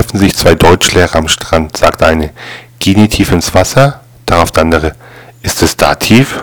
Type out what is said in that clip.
treffen sich zwei Deutschlehrer am Strand, sagt eine, geh nie tief ins Wasser, darauf der andere, ist es da tief?